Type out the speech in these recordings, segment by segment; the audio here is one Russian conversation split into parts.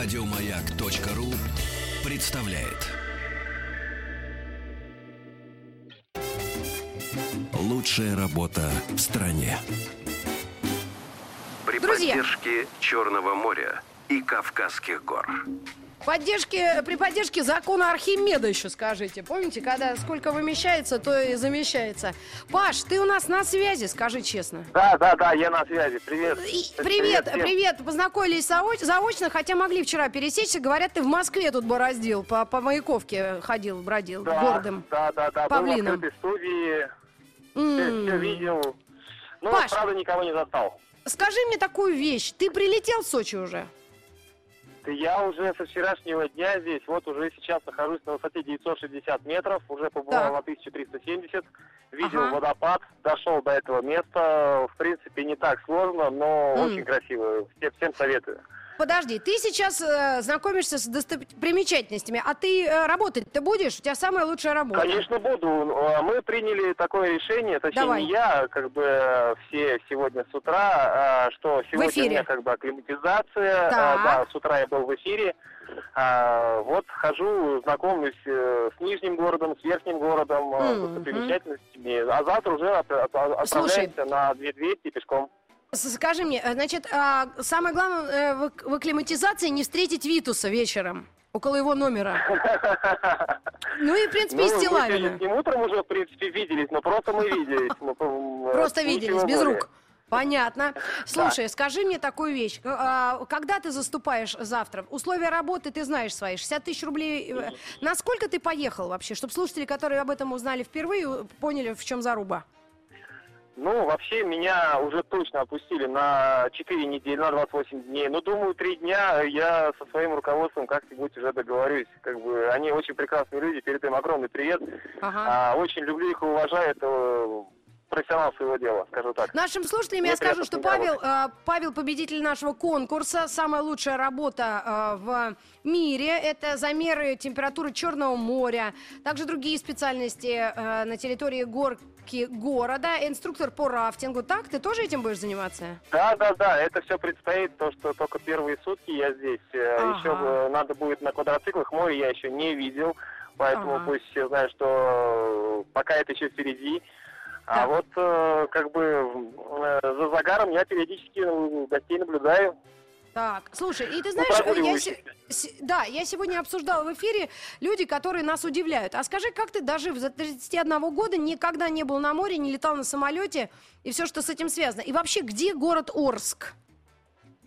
Радиомаяк.ру представляет. Лучшая работа в стране. При Друзья. поддержке Черного моря и Кавказских гор. Поддержки, при поддержке закона Архимеда еще скажите. Помните, когда сколько вымещается, то и замещается. Паш, ты у нас на связи, скажи честно. Да, да, да, я на связи. Привет. И- Привет, всем. привет, Познакомились заоч- заочно, хотя могли вчера пересечься. Говорят, ты в Москве тут бороздил, по, по Маяковке ходил, бродил, Да, городом. Да, да, да. Был в Павлином. студии, М. все, видел. Ну, Паш. правда, никого не застал. Скажи мне такую вещь. Ты прилетел в Сочи уже? Я уже со вчерашнего дня здесь, вот уже сейчас нахожусь на высоте 960 метров, уже побывал Так. на 1370, видел Ага. водопад, дошел до этого места. В принципе, не так сложно, но М. очень красиво. Всем, всем советую. Подожди, ты сейчас э, знакомишься с достопримечательностями, а ты э, работать-то будешь? У тебя самая лучшая работа. Конечно, буду. А Мы приняли такое решение, точнее Давай. не я, как бы э, все сегодня с утра, а, что сегодня эфире. у меня как бы акклиматизация, а, да, с утра я был в эфире. А, вот хожу, знакомлюсь э, с Нижним городом, с Верхним городом, э, Мгм. с достопримечательностями, а завтра уже от- от- от- Слушай. отправляемся на 2200 пешком. Скажи мне, э, значит, а, самое главное э, в, ак- в акклиматизации не встретить Витуса вечером около его номера. Ну и, в принципе, и Ну, мы Стилавина. сегодня с ним утром уже, в принципе, виделись, но просто мы виделись. Мы, э, Просто виделись, без более. рук. Понятно. Слушай, скажи мне такую вещь. К- а, Когда ты заступаешь завтра? Условия работы ты знаешь свои. 60 тысяч рублей. э, Насколько ты поехал вообще? Чтобы слушатели, которые об этом узнали впервые, э, поняли, в чем заруба. Ну, вообще, меня уже точно отпустили на 4 недели, на 28 дней. Но, думаю, 3 дня я со своим руководством как-нибудь уже договорюсь. Как бы они очень прекрасные люди, перед им огромный привет. Ага. А, очень люблю их и уважаю, это профессионал своего дела, скажу так. Нашим слушателям Мне я скажу, что Павел, э, Павел победитель нашего конкурса, самая лучшая работа э, в мире, это замеры температуры Черного моря, также другие специальности э, на территории горки города, инструктор по рафтингу. Так, ты тоже этим будешь заниматься? Да, да, да, это все предстоит, то, что только первые сутки я здесь. Э, Ага. Еще бы надо будет на квадроциклах, море я еще не видел, поэтому Ага. пусть все знают, что э, пока это еще впереди. А вот э, как бы э, за загаром я периодически гостей наблюдаю. Так, слушай, и ты Ну, знаешь, я прогуливающихся. се- се- да, я сегодня обсуждала в эфире люди, которые нас удивляют. А скажи, как ты, дожив за 31 года, никогда не был на море, не летал на самолете и все, что с этим связано? И вообще, где город Орск?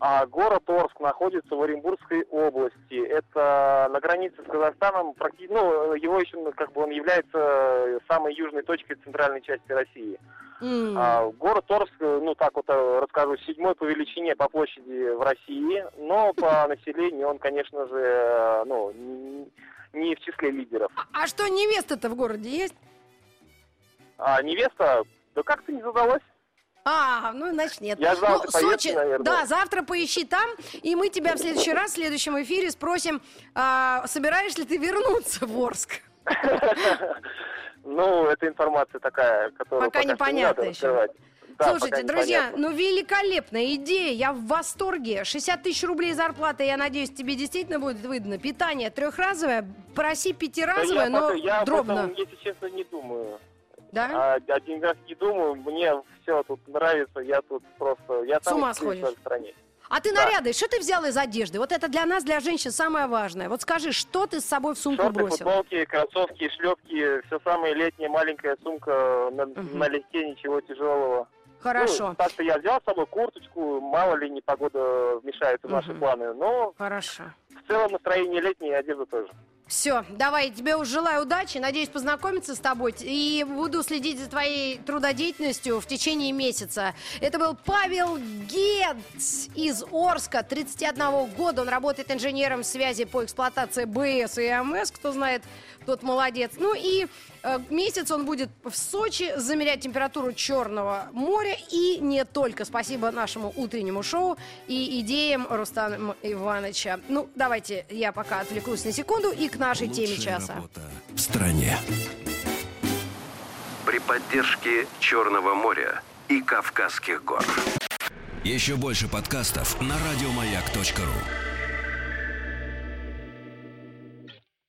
А город Орск находится в Оренбургской области. Это на границе с Казахстаном. Ну, его еще, ну, как бы он является самой южной точкой центральной части России. М. А, город Орск, ну так вот э, расскажу, седьмой по величине по площади в России, но по населению он, конечно же, э, ну, не в числе лидеров. А что, невеста-то в городе есть? А невеста, да как-то не задалась. А, ну, значит, нет. Я ждал ну, поездки, Сочи, наверное. да, завтра поищи там, и мы тебя в следующий раз, в следующем эфире спросим, а, собираешь ли ты вернуться в Орск? Ну, это информация такая, которую Пока пока, непонятно еще. Да, Слушайте, друзья, непонятно. ну великолепная идея, я в восторге. 60 тысяч рублей зарплаты, я надеюсь, тебе действительно будет выдано. Питание трехразовое, проси Да пятиразовое, я, но пока- я об дробно. этом, если честно, не думаю. Да? А, о деньгах не думаю, мне все тут нравится, я тут просто... Я С ума сходишь. в стране. А ты да. наряды, что ты взял из одежды? Вот это для нас, для женщин, самое важное. Вот скажи, что ты с собой в сумку Шорты, бросил? футболки, кроссовки, шлепки, все самое летнее, маленькая сумка, на, Мгм. налегке, ничего тяжелого. Хорошо, Ну, так-то я взял с собой курточку, мало ли непогода вмешается в наши Мгм. планы, но хорошо. в целом настроение летнее, одежда тоже. Все, давай, тебе желаю удачи, надеюсь познакомиться с тобой и буду следить за твоей трудодеятельностью в течение месяца. Это был Павел Гец из Орска, 31 года, он работает инженером связи по эксплуатации БС и МС, кто знает, тот молодец. Ну и э, месяц он будет в Сочи замерять температуру Черного моря и не только. Спасибо нашему утреннему шоу и идеям Рустама Ивановича. Ну, давайте я пока отвлекусь на секунду и к нашей теме Лучшая часа. работа в стране. При поддержке Черного моря и Кавказских гор. Еще больше подкастов на радиомаяк.ру.